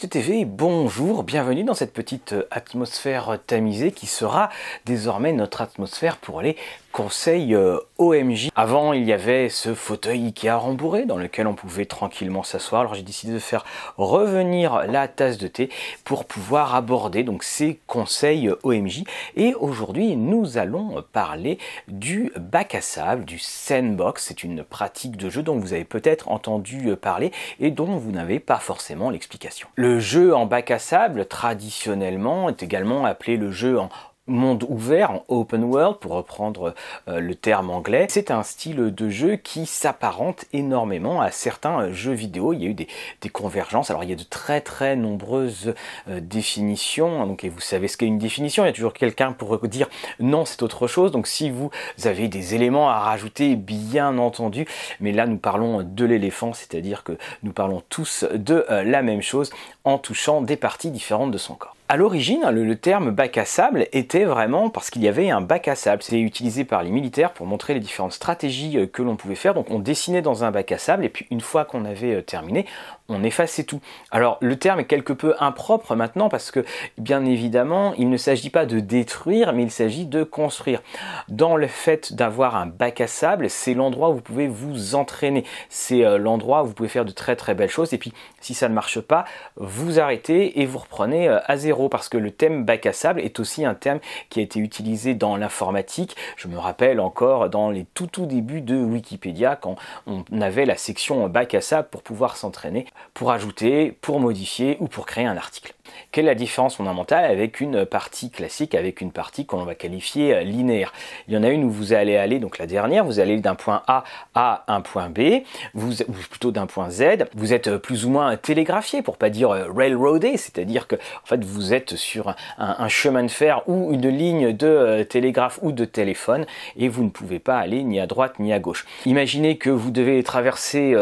TV, bonjour, bienvenue dans cette petite atmosphère tamisée qui sera désormais notre atmosphère pour les conseil euh, OMJ. Avant, il y avait ce fauteuil Ikea rembourré dans lequel on pouvait tranquillement s'asseoir. Alors j'ai décidé de faire revenir la tasse de thé pour pouvoir aborder donc ces conseils OMJ. Et aujourd'hui, nous allons parler du bac à sable, du sandbox. C'est une pratique de jeu dont vous avez peut-être entendu parler et dont vous n'avez pas forcément l'explication. Le jeu en bac à sable, traditionnellement, est également appelé le jeu en monde ouvert, en open world pour reprendre euh, le terme anglais. C'est un style de jeu qui s'apparente énormément à certains euh, jeux vidéo. Il y a eu des, convergences. Alors il y a de très très nombreuses euh, définitions. Donc et vous savez ce qu'est une définition. Il y a toujours quelqu'un pour dire non c'est autre chose. Donc si vous avez des éléments à rajouter, bien entendu. Mais là nous parlons de l'éléphant, c'est-à-dire que nous parlons tous de la même chose en touchant des parties différentes de son corps. À l'origine, le, terme bac à sable était vraiment parce qu'il y avait un bac à sable. C'était utilisé par les militaires pour montrer les différentes stratégies euh, que l'on pouvait faire. Donc on dessinait dans un bac à sable et puis une fois qu'on avait euh, terminé, on effaçait tout. Alors le terme est quelque peu impropre maintenant parce que bien évidemment il ne s'agit pas de détruire mais il s'agit de construire. Dans le fait d'avoir un bac à sable, c'est l'endroit où vous pouvez vous entraîner. C'est euh, l'endroit où vous pouvez faire de très très belles choses et puis si ça ne marche pas, vous arrêtez et vous reprenez à zéro parce que le thème bac à sable est aussi un terme qui a été utilisé dans l'informatique. Je me rappelle encore dans les tout tout débuts de Wikipédia quand on avait la section bac à sable pour pouvoir s'entraîner, pour ajouter, pour modifier ou pour créer un article. Quelle est la différence fondamentale avec une partie classique, avec une partie qu'on va qualifier euh, linéaire? Il y en a une où vous allez aller, donc la dernière, vous allez d'un point A à un point B, ou plutôt d'un point Z, vous êtes euh, plus ou moins télégraphié, pour pas dire euh, railroadé, c'est-à-dire que en fait vous êtes sur un, chemin de fer ou une ligne de télégraphe ou de téléphone et vous ne pouvez pas aller ni à droite ni à gauche. Imaginez que vous devez traverser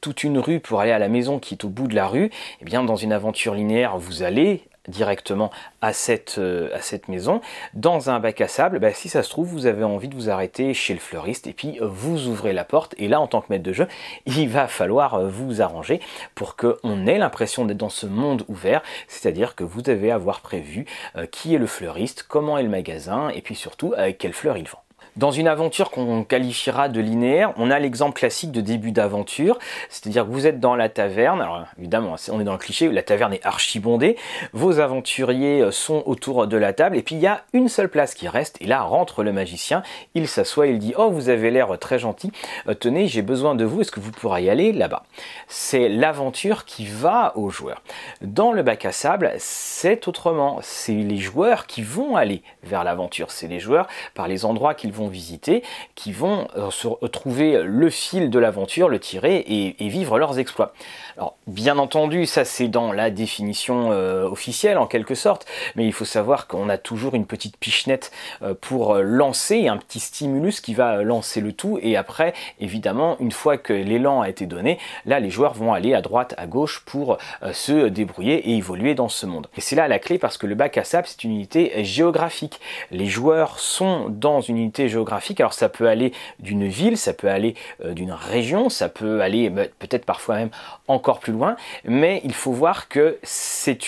toute une rue pour aller à la maison qui est au bout de la rue, et eh bien dans une aventure linéaire, vous allez directement à cette, euh, à cette maison. Dans un bac à sable bah, si ça se trouve vous avez envie de vous arrêter chez le fleuriste et puis euh, vous ouvrez la porte et là en tant que maître de jeu il va falloir euh, vous arranger pour qu'on ait l'impression d'être dans ce monde ouvert. C'est à dire que vous devez avoir prévu qui est le fleuriste comment est le magasin et puis surtout avec quelle fleur il vend dans une aventure qu'on qualifiera de linéaire, on a l'exemple classique de début d'aventure, c'est-à-dire que vous êtes dans la taverne, alors évidemment on est dans le cliché, la taverne est archibondée, vos aventuriers euh, sont autour de la table, et puis il y a une seule place qui reste, et là rentre le magicien, il s'assoit, il dit « Oh, vous avez l'air très gentil, euh, tenez, j'ai besoin de vous, est-ce que vous pourriez y aller là-bas ?» C'est l'aventure qui va aux joueurs. Dans le bac à sable, c'est autrement, c'est les joueurs qui vont aller vers l'aventure, c'est les joueurs par les endroits qu'ils vont visiter, qui vont euh, se trouver le fil de l'aventure, le tirer et, vivre leurs exploits. Alors, bien entendu, ça c'est dans la définition euh, officielle en quelque sorte, mais il faut savoir qu'on a toujours une petite pichenette euh, pour lancer, un petit stimulus qui va lancer le tout, et après, évidemment, une fois que l'élan a été donné, là les joueurs vont aller à droite, à gauche pour se débrouiller et évoluer dans ce monde. Et c'est là la clé parce que le bac à sable c'est une unité géographique. Les joueurs sont dans une unité géographique. Alors ça peut aller d'une ville, ça peut aller euh, d'une région, ça peut aller bah, peut-être parfois même encore plus loin, mais il faut voir que c'est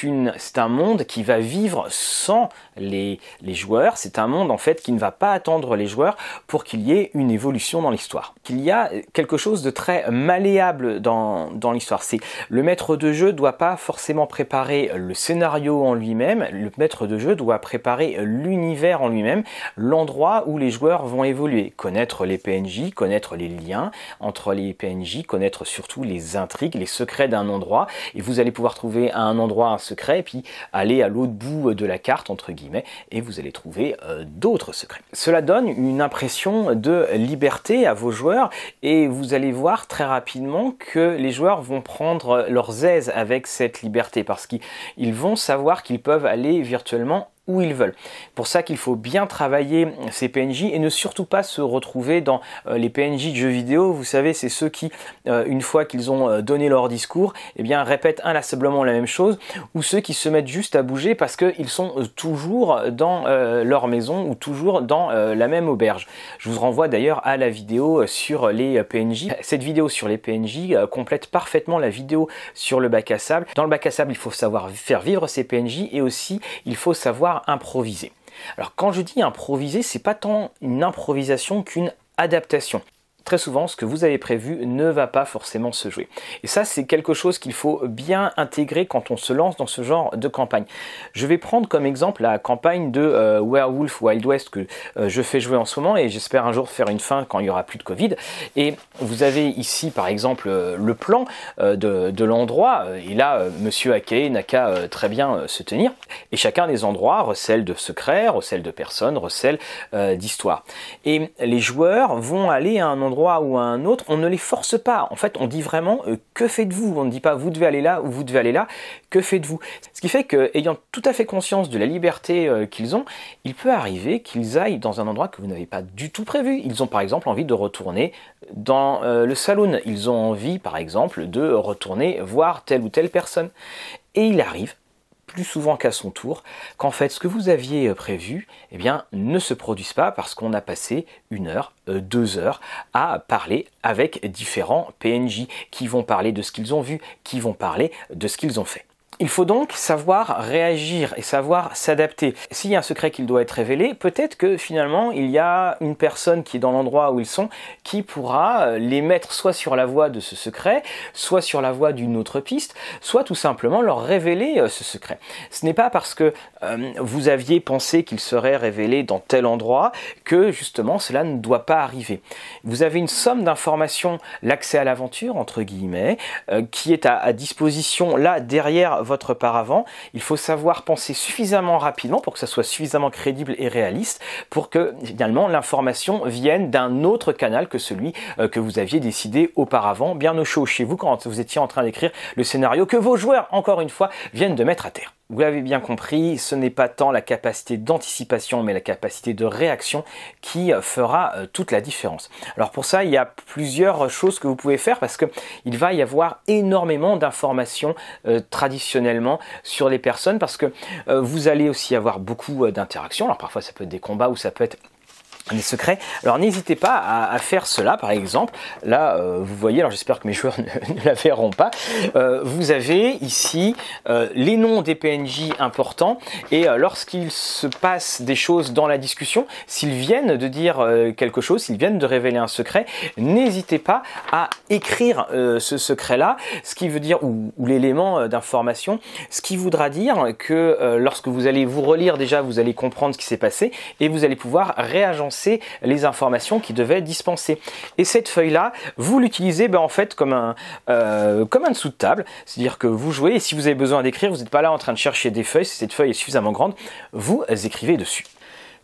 un monde qui va vivre sans les, joueurs. C'est un monde en fait qui ne va pas attendre les joueurs pour qu'il y ait une évolution dans l'histoire. Qu'il y a quelque chose de très malléable dans, dans l'histoire. C'est le maître de jeu doit pas forcément préparer le scénario en lui-même. Le maître de jeu doit préparer l'univers en lui-même, l'endroit où les joueurs vont évoluer, connaître les PNJ, connaître les liens entre les PNJ, connaître surtout les intrigues, les secrets d'un endroit, et vous allez pouvoir trouver un endroit un secret, et puis aller à l'autre bout de la carte, entre guillemets, et vous allez trouver euh, d'autres secrets. Cela donne une impression de liberté à vos joueurs, et vous allez voir très rapidement que les joueurs vont prendre leurs aises avec cette liberté, parce qu'ils vont savoir qu'ils peuvent aller virtuellement où ils veulent. Pour ça qu'il faut bien travailler ces PNJ et ne surtout pas se retrouver dans euh, les PNJ de jeux vidéo. Vous savez, c'est ceux qui, euh, une fois qu'ils ont euh, donné leur discours, eh bien répètent inlassablement la même chose, ou ceux qui se mettent juste à bouger parce qu'ils sont toujours dans leur maison ou toujours dans la même auberge. Je vous renvoie d'ailleurs à la vidéo sur les PNJ. Cette vidéo sur les PNJ complète parfaitement la vidéo sur le bac à sable. Dans le bac à sable, il faut savoir faire vivre ces PNJ et aussi il faut savoir improviser. Alors quand je dis improviser, c'est pas tant une improvisation qu'une adaptation très souvent, ce que vous avez prévu ne va pas forcément se jouer. Et ça, c'est quelque chose qu'il faut bien intégrer quand on se lance dans ce genre de campagne. Je vais prendre comme exemple la campagne de euh, Werewolf Wild West que euh, je fais jouer en ce moment et j'espère un jour faire une fin quand il y aura plus de Covid. Et vous avez ici, par exemple, euh, le plan de, l'endroit. Et là, Monsieur Akei n'a qu'à très bien se tenir. Et chacun des endroits recèle de secrets, recèle de personnes, recèle d'histoires. Et les joueurs vont aller à un endroit ou à un autre, on ne les force pas. En fait, on dit vraiment euh, que faites-vous? On ne dit pas vous devez aller là ou vous devez aller là, que faites-vous? Ce qui fait que, ayant tout à fait conscience de la liberté euh, qu'ils ont, il peut arriver qu'ils aillent dans un endroit que vous n'avez pas du tout prévu. Ils ont par exemple envie de retourner dans euh, le salon. Ils ont envie par exemple de retourner voir telle ou telle personne. Et il arrive plus souvent qu'à son tour, qu'en fait ce que vous aviez euh, prévu eh bien, ne se produise pas parce qu'on a passé une heure, euh, deux heures à parler avec différents PNJ qui vont parler de ce qu'ils ont vu, qui vont parler de ce qu'ils ont fait. Il faut donc savoir réagir et savoir s'adapter. S'il y a un secret qu'il doit être révélé, peut-être que finalement il y a une personne qui est dans l'endroit où ils sont qui pourra euh, les mettre soit sur la voie de ce secret, soit sur la voie d'une autre piste, soit tout simplement leur révéler euh, ce secret. Ce n'est pas parce que euh, vous aviez pensé qu'il serait révélé dans tel endroit que justement cela ne doit pas arriver. Vous avez une somme d'informations, l'accès à l'aventure entre guillemets, qui est à disposition là derrière votre paravent, il faut savoir penser suffisamment rapidement pour que ça soit suffisamment crédible et réaliste pour que finalement l'information vienne d'un autre canal que celui euh, que vous aviez décidé auparavant, bien au chaud chez vous quand vous étiez en train d'écrire le scénario que vos joueurs, encore une fois, viennent de mettre à terre. Vous l'avez bien compris, ce n'est pas tant la capacité d'anticipation, mais la capacité de réaction qui euh, fera euh, toute la différence. Alors pour ça, il y a plusieurs choses que vous pouvez faire parce qu'il va y avoir énormément d'informations euh, traditionnellement sur les personnes parce que vous allez aussi avoir beaucoup d'interactions. Alors parfois ça peut être des combats ou ça peut être des secrets. Alors n'hésitez pas à, faire cela, par exemple. Là, euh, vous voyez, alors j'espère que mes joueurs ne, la verront pas. Euh, vous avez ici euh, les noms des PNJ importants et lorsqu'il se passe des choses dans la discussion, s'ils viennent de dire quelque chose, s'ils viennent de révéler un secret, n'hésitez pas à écrire ce secret-là, ce qui veut dire ou, ou l'élément d'information, ce qui voudra dire que lorsque vous allez vous relire déjà, vous allez comprendre ce qui s'est passé et vous allez pouvoir réagencer les informations qui devaient dispenser. Et cette feuille-là, vous l'utilisez ben, en fait comme un, euh, comme un dessous de table, c'est-à-dire que vous jouez et si vous avez besoin d'écrire, vous n'êtes pas là en train de chercher des feuilles, si cette feuille est suffisamment grande, vous écrivez dessus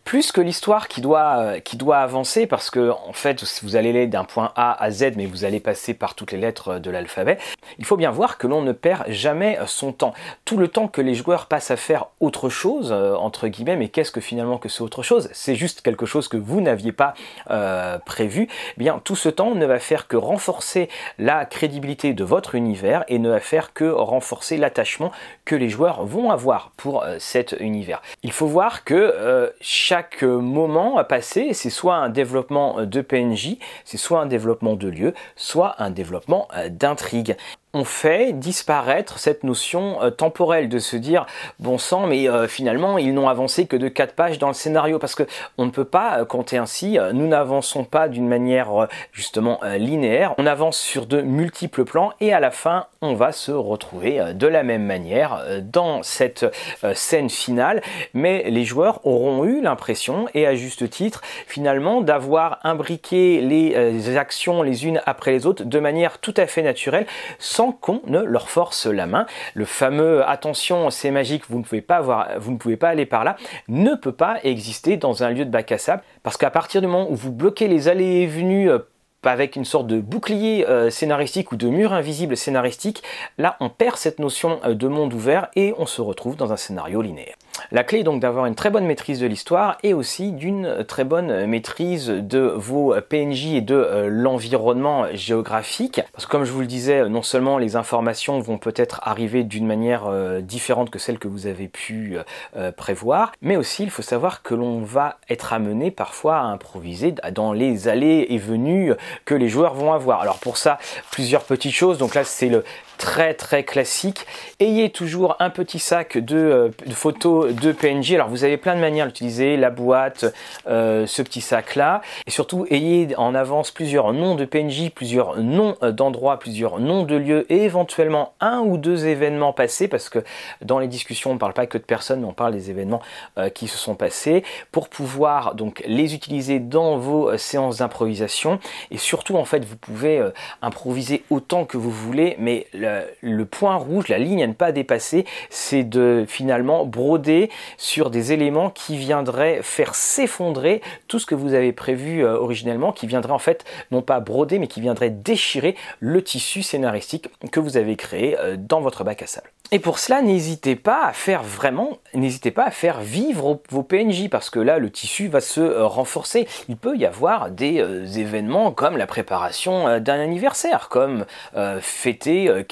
plus que l'histoire qui doit, euh, qui doit avancer, parce que en fait, vous allez d'un point A à Z, mais vous allez passer par toutes les lettres de l'alphabet, il faut bien voir que l'on ne perd jamais son temps. Tout le temps que les joueurs passent à faire autre chose, euh, entre guillemets, mais qu'est-ce que finalement que c'est autre chose? C'est juste quelque chose que vous n'aviez pas euh, prévu. Eh bien, tout ce temps ne va faire que renforcer la crédibilité de votre univers et ne va faire que renforcer l'attachement les joueurs vont avoir pour cet univers. Il faut voir que chaque chaque moment à passer, c'est soit un développement de PNJ, c'est soit un développement de lieu, soit un développement euh, d'intrigue on fait disparaître cette notion euh, temporelle de se dire bon sang mais euh, finalement ils n'ont avancé que de 4 pages dans le scénario. Parce que on ne peut pas euh, compter ainsi nous n'avançons pas d'une manière justement linéaire. On avance sur de multiples plans et à la fin on va se retrouver de la même manière dans cette scène finale. Mais les joueurs auront eu l'impression et à juste titre finalement d'avoir imbriqué les actions les unes après les autres de manière tout à fait naturelle qu'on ne leur force la main. Le fameux attention, c'est magique, vous ne pouvez pas avoir, vous ne pouvez pas aller par là, ne peut pas exister dans un lieu de bac à sable parce qu'à partir du moment où vous bloquez les allées et venues euh, avec une sorte de bouclier euh, scénaristique ou de mur invisible scénaristique, là on perd cette notion euh, de monde ouvert et on se retrouve dans un scénario linéaire. La clé est donc d'avoir une très bonne maîtrise de l'histoire et aussi d'une très bonne maîtrise de vos PNJ et de euh, l'environnement géographique. Parce que comme je vous le disais, non seulement les informations vont peut-être arriver d'une manière euh, différente que celle que vous avez pu euh, prévoir, mais aussi il faut savoir que l'on va être amené parfois à improviser dans les allées et venues que les joueurs vont avoir. Alors pour ça, plusieurs petites choses. Donc là, c'est le très très classique. Ayez toujours un petit sac de, euh, photos de PNG. Alors vous avez plein de manières d'utiliser la boîte, euh, ce petit sac là. Et surtout ayez en avance plusieurs noms de PNJ, plusieurs noms euh, d'endroits, plusieurs noms de lieux et éventuellement un ou deux événements passés parce que dans les discussions on ne parle pas que de personnes mais on parle des événements qui se sont passés pour pouvoir donc les utiliser dans vos séances d'improvisation et surtout en fait vous pouvez improviser autant que vous voulez mais le point rouge, la ligne à ne pas dépasser, c'est de finalement broder sur des éléments qui viendraient faire s'effondrer tout ce que vous avez prévu euh, originellement, qui viendraient en fait non pas broder, mais qui viendraient déchirer le tissu scénaristique que vous avez créé euh, dans votre bac à sable. Et pour cela, n'hésitez pas à faire vraiment, n'hésitez pas à faire vivre vos PNJ parce que là, le tissu va se euh, renforcer. Il peut y avoir des événements comme la préparation d'un anniversaire, comme fêter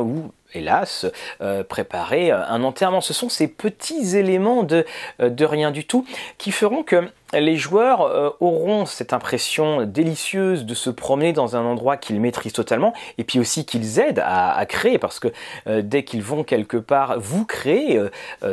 ou hélas, euh, préparer euh, un enterrement. Ce sont ces petits éléments de, euh, de rien du tout qui feront que les joueurs auront cette impression délicieuse de se promener dans un endroit qu'ils maîtrisent totalement et puis aussi qu'ils aident à, créer parce que dès qu'ils vont quelque part, vous créez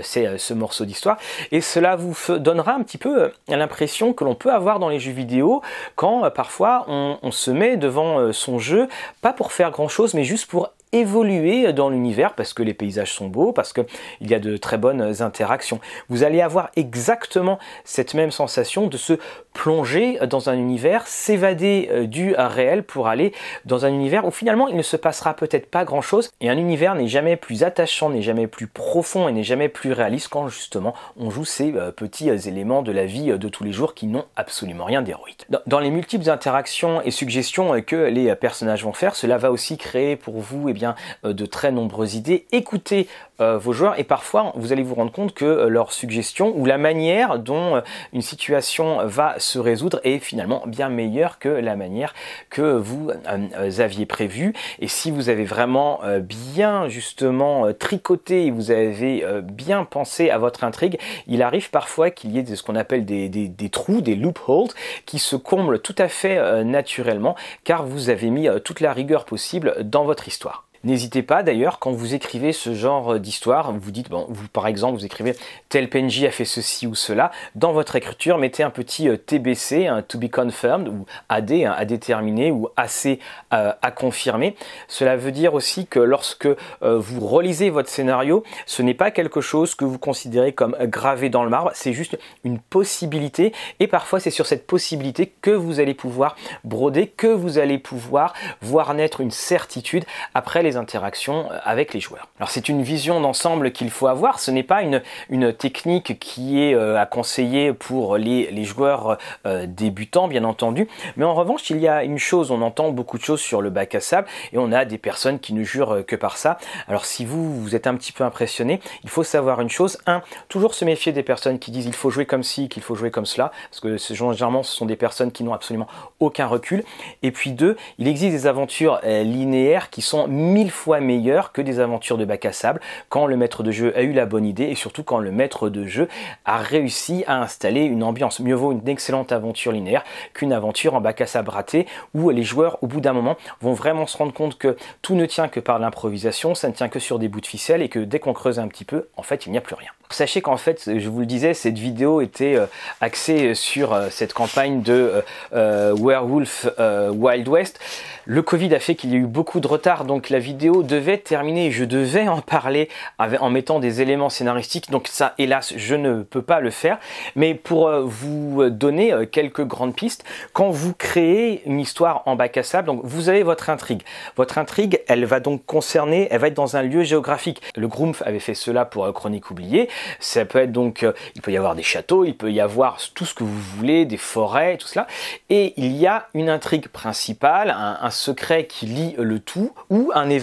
ce morceau d'histoire et cela vous donnera un petit peu l'impression que l'on peut avoir dans les jeux vidéo quand parfois on, on se met devant son jeu, pas pour faire grand chose mais juste pour évoluer dans l'univers parce que les paysages sont beaux, parce qu'il y a de très bonnes interactions. Vous allez avoir exactement cette même sensation de se plonger dans un univers, s'évader euh, du réel pour aller dans un univers où finalement il ne se passera peut-être pas grand-chose et un univers n'est jamais plus attachant, n'est jamais plus profond et n'est jamais plus réaliste quand justement on joue ces euh, petits euh, éléments de la vie de tous les jours qui n'ont absolument rien d'héroïque. Dans les multiples interactions et suggestions que les personnages vont faire, cela va aussi créer pour vous eh bien, de très nombreuses idées. Écoutez vos joueurs et parfois vous allez vous rendre compte que leurs suggestions ou la manière dont une situation va se résoudre est finalement bien meilleur que la manière que vous euh, aviez prévu. Et si vous avez vraiment euh, bien justement euh, tricoté et vous avez bien pensé à votre intrigue, il arrive parfois qu'il y ait ce qu'on appelle des, trous, des loopholes, qui se comblent tout à fait naturellement car vous avez mis toute la rigueur possible dans votre histoire. N'hésitez pas d'ailleurs quand vous écrivez ce genre d'histoire, vous dites, bon, vous par exemple, vous écrivez tel PNJ a fait ceci ou cela, dans votre écriture, mettez un petit euh, TBC, un to be confirmed, ou AD, à déterminer, ou AC euh, à confirmer. Cela veut dire aussi que lorsque euh, vous relisez votre scénario, ce n'est pas quelque chose que vous considérez comme gravé dans le marbre, c'est juste une possibilité, et parfois c'est sur cette possibilité que vous allez pouvoir broder, que vous allez pouvoir voir naître une certitude après les interactions euh, avec les joueurs. Alors c'est une vision d'ensemble qu'il faut avoir, ce n'est pas une, une technique qui est euh, à conseiller pour les, les joueurs euh, débutants bien entendu, mais en revanche il y a une chose, on entend beaucoup de choses sur le bac à sable et on a des personnes qui ne jurent que par ça. Alors si vous, vous êtes un petit peu impressionné, il faut savoir une chose, un, toujours se méfier des personnes qui disent il faut jouer comme ci, qu'il faut jouer comme cela, parce que généralement ce sont des personnes qui n'ont absolument aucun recul, et puis deux, il existe des aventures linéaires qui sont fois meilleur que des aventures de bac à sable quand le maître de jeu a eu la bonne idée et surtout quand le maître de jeu a réussi à installer une ambiance. Mieux vaut une excellente aventure linéaire qu'une aventure en bac à sable raté où les joueurs au bout d'un moment vont vraiment se rendre compte que tout ne tient que par l'improvisation, ça ne tient que sur des bouts de ficelle et que dès qu'on creuse un petit peu, en fait il n'y a plus rien. Sachez qu'en fait, je vous le disais, cette vidéo était euh, axée sur euh, cette campagne de euh, Werewolf Wild West. Le Covid a fait qu'il y a eu beaucoup de retard, donc la vidéo devait terminer je devais en parler en mettant des éléments scénaristiques. Donc ça, hélas, je ne peux pas le faire. Mais pour vous donner quelques grandes pistes, quand vous créez une histoire en bac à sable, donc vous avez votre intrigue. Votre intrigue, elle va donc concerner, elle va être dans un lieu géographique. Le Groomf avait fait cela pour Chronique oubliée. Ça peut être donc, euh, il peut y avoir des châteaux, il peut y avoir tout ce que vous voulez, des forêts, tout cela. Et il y a une intrigue principale, un, secret qui lie le tout, ou un événement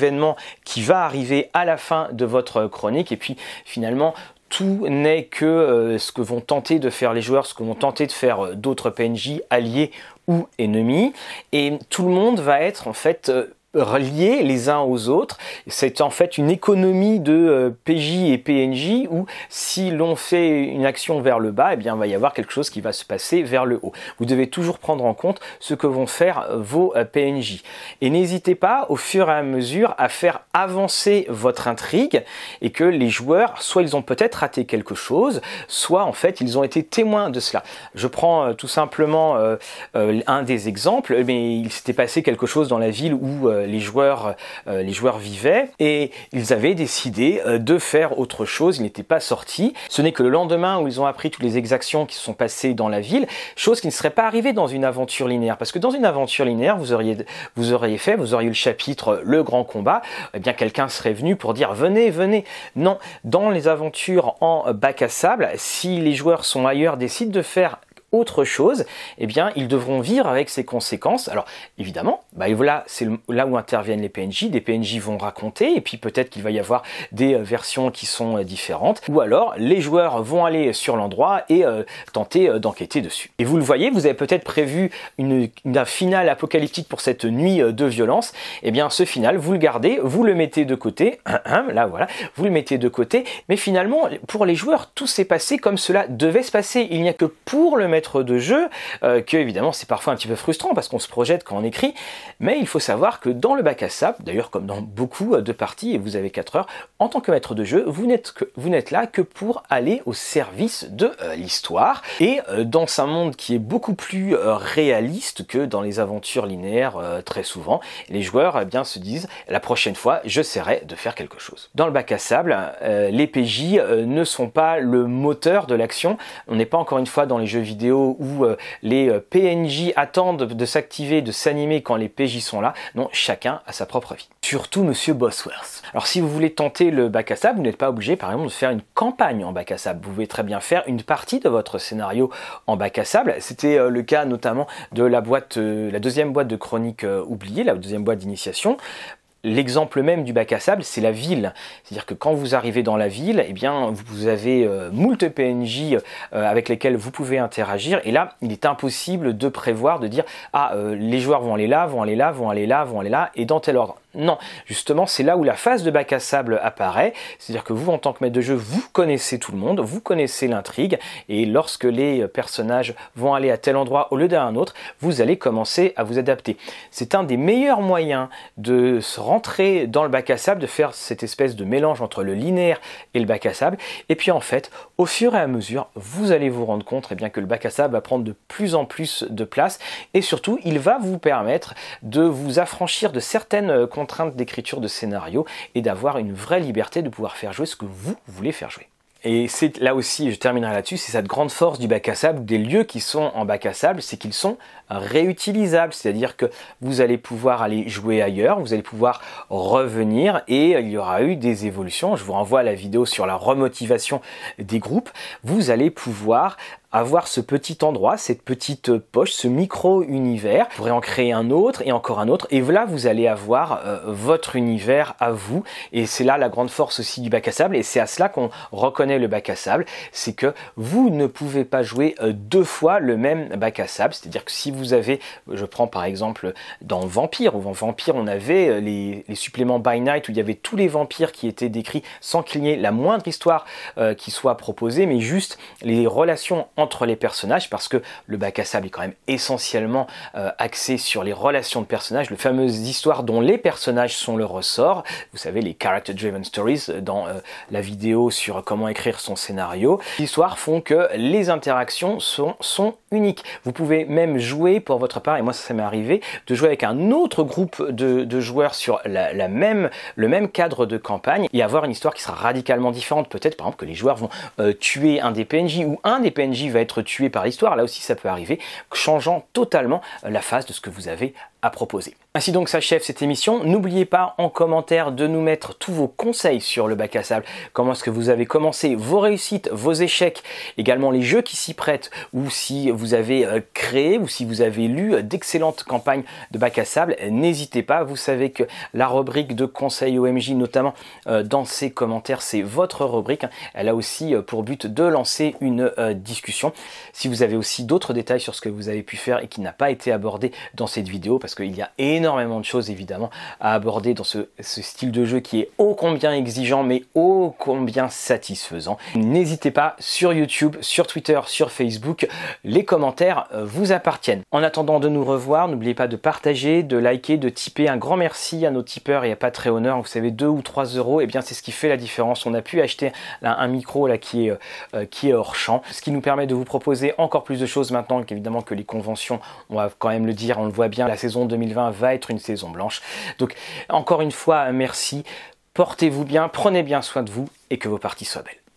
qui va arriver à la fin de votre chronique. Et puis finalement, tout n'est que ce que vont tenter de faire les joueurs, ce que vont tenter de faire d'autres PNJ alliés ou ennemis, et tout le monde va être en fait reliés les uns aux autres. C'est en fait une économie de euh, PJ et PNJ où si l'on fait une action vers le bas, eh bien, il va y avoir quelque chose qui va se passer vers le haut. Vous devez toujours prendre en compte ce que vont faire euh, vos euh, PNJ. Et n'hésitez pas au fur et à mesure à faire avancer votre intrigue et que les joueurs, soit ils ont peut-être raté quelque chose, soit en fait ils ont été témoins de cela. Je prends tout simplement un des exemples, mais il s'était passé quelque chose dans la ville où les joueurs, euh, les joueurs vivaient et ils avaient décidé euh, de faire autre chose. Ils n'étaient pas sortis. Ce n'est que le lendemain où ils ont appris toutes les exactions qui se sont passées dans la ville, chose qui ne serait pas arrivée dans une aventure linéaire. Parce que dans une aventure linéaire, vous auriez, vous auriez fait, vous auriez eu le chapitre le grand combat. Eh bien, quelqu'un serait venu pour dire venez, venez. Non, dans les aventures en bac à sable, si les joueurs sont ailleurs, décident de faire autre chose, eh bien, ils devront vivre avec ces conséquences. Alors, évidemment, bah, voilà, c'est là où interviennent les PNJ. Des PNJ vont raconter, et puis peut-être qu'il va y avoir des euh, versions qui sont euh, différentes. Ou alors, les joueurs vont aller sur l'endroit et euh, tenter d'enquêter dessus. Et vous le voyez, vous avez peut-être prévu une, une, finale apocalyptique pour cette nuit de violence. Eh bien, ce final, vous le gardez, vous le mettez de côté. là, voilà, vous le mettez de côté. Mais finalement, pour les joueurs, tout s'est passé comme cela devait se passer. Il n'y a que pour le mettre de jeu, euh, que évidemment c'est parfois un petit peu frustrant parce qu'on se projette quand on écrit, mais il faut savoir que dans le bac à sable, d'ailleurs comme dans beaucoup de parties, et vous avez 4 heures, en tant que maître de jeu, vous n'êtes, que, vous n'êtes là que pour aller au service de euh, l'histoire, et euh, dans un monde qui est beaucoup plus réaliste que dans les aventures linéaires très souvent, les joueurs eh bien, se disent la prochaine fois j'essaierai de faire quelque chose. Dans le bac à sable, les PJ ne sont pas le moteur de l'action, on n'est pas encore une fois dans les jeux vidéo où euh, les euh, PNJ attendent de s'activer, de s'animer quand les PJ sont là. Non, chacun a sa propre vie. Surtout Monsieur Bosworth. Alors si vous voulez tenter le bac à sable, vous n'êtes pas obligé par exemple de faire une campagne en bac à sable. Vous pouvez très bien faire une partie de votre scénario en bac à sable. C'était euh, le cas notamment de la la deuxième boîte de chronique oubliée, la deuxième boîte d'initiation L'exemple même du bac à sable, c'est la ville. C'est-à-dire que quand vous arrivez dans la ville, eh bien, vous avez euh, moult PNJ euh, avec lesquels vous pouvez interagir. Et là, il est impossible de prévoir, de dire, ah, euh, les joueurs vont aller là, vont aller là, vont aller là, vont aller là, et dans tel ordre. Non, justement, c'est là où la phase de bac à sable apparaît. C'est-à-dire que vous, en tant que maître de jeu, vous connaissez tout le monde, vous connaissez l'intrigue, et lorsque les personnages vont aller à tel endroit au lieu d'un autre, vous allez commencer à vous adapter. C'est un des meilleurs moyens de se rentrer dans le bac à sable, de faire cette espèce de mélange entre le linéaire et le bac à sable. Et puis en fait, au fur et à mesure, vous allez vous rendre compte eh bien, que le bac à sable va prendre de plus en plus de place, et surtout, il va vous permettre de vous affranchir de certaines contraintes d'écriture de scénario et d'avoir une vraie liberté de pouvoir faire jouer ce que vous voulez faire jouer. Et c'est là aussi, je terminerai là-dessus, c'est cette grande force du bac à sable, des lieux qui sont en bac à sable, c'est qu'ils sont réutilisables, c'est-à-dire que vous allez pouvoir aller jouer ailleurs, vous allez pouvoir revenir et il y aura eu des évolutions. Je vous renvoie à la vidéo sur la remotivation des groupes. Vous allez pouvoir avoir ce petit endroit, cette petite poche, ce micro-univers. Vous pourrez en créer un autre et encore un autre. Et là, vous allez avoir euh, votre univers à vous. Et c'est là la grande force aussi du bac à sable. Et c'est à cela qu'on reconnaît le bac à sable. C'est que vous ne pouvez pas jouer euh, deux fois le même bac à sable. C'est-à-dire que si vous avez, je prends par exemple dans Vampire, ou dans Vampire, on avait euh, les, suppléments By Night où il y avait tous les vampires qui étaient décrits sans qu'il y ait la moindre histoire qui soit proposée, mais juste les relations entre les personnages parce que le bac à sable est quand même essentiellement euh, axé sur les relations de personnages, le fameuse histoire dont les personnages sont le ressort. Vous savez, les character driven stories euh, dans euh, la vidéo sur comment écrire son scénario. Les histoires font que les interactions sont, sont uniques. Vous pouvez même jouer pour votre part, et moi ça, ça m'est arrivé, de jouer avec un autre groupe de, joueurs sur la, même, le même cadre de campagne et avoir une histoire qui sera radicalement différente. Peut-être par exemple que les joueurs vont tuer un des PNJ ou un des PNJ va être tué par l'histoire, là aussi ça peut arriver, changeant totalement la phase de ce que vous avez proposer. Ainsi donc s'achève cette émission. N'oubliez pas en commentaire de nous mettre tous vos conseils sur le bac à sable. Comment est-ce que vous avez commencé, vos réussites, vos échecs, également les jeux qui s'y prêtent, ou si vous avez euh, créé ou si vous avez lu d'excellentes campagnes de bac à sable. N'hésitez pas, vous savez que la rubrique de conseils OMJ, notamment euh, dans ces commentaires, c'est votre rubrique. Elle a aussi euh, pour but de lancer une discussion. Si vous avez aussi d'autres détails sur ce que vous avez pu faire et qui n'a pas été abordé dans cette vidéo, parce qu'il y a énormément de choses évidemment à aborder dans ce, style de jeu qui est ô combien exigeant mais ô combien satisfaisant. N'hésitez pas sur YouTube, sur Twitter, sur Facebook, les commentaires euh, vous appartiennent. En attendant de nous revoir, n'oubliez pas de partager, de liker, de tiper. Un grand merci à nos tipeurs et à Patreonneurs. Vous savez, 2 ou 3 euros, et eh bien c'est ce qui fait la différence. On a pu acheter un micro là qui est, euh, qui est hors champ, ce qui nous permet de vous proposer encore plus de choses maintenant qu'évidemment que les conventions, on va quand même le dire, on le voit bien, la saison 2020 va être une saison blanche. Donc encore une fois, merci, portez-vous bien, prenez bien soin de vous et que vos parties soient belles.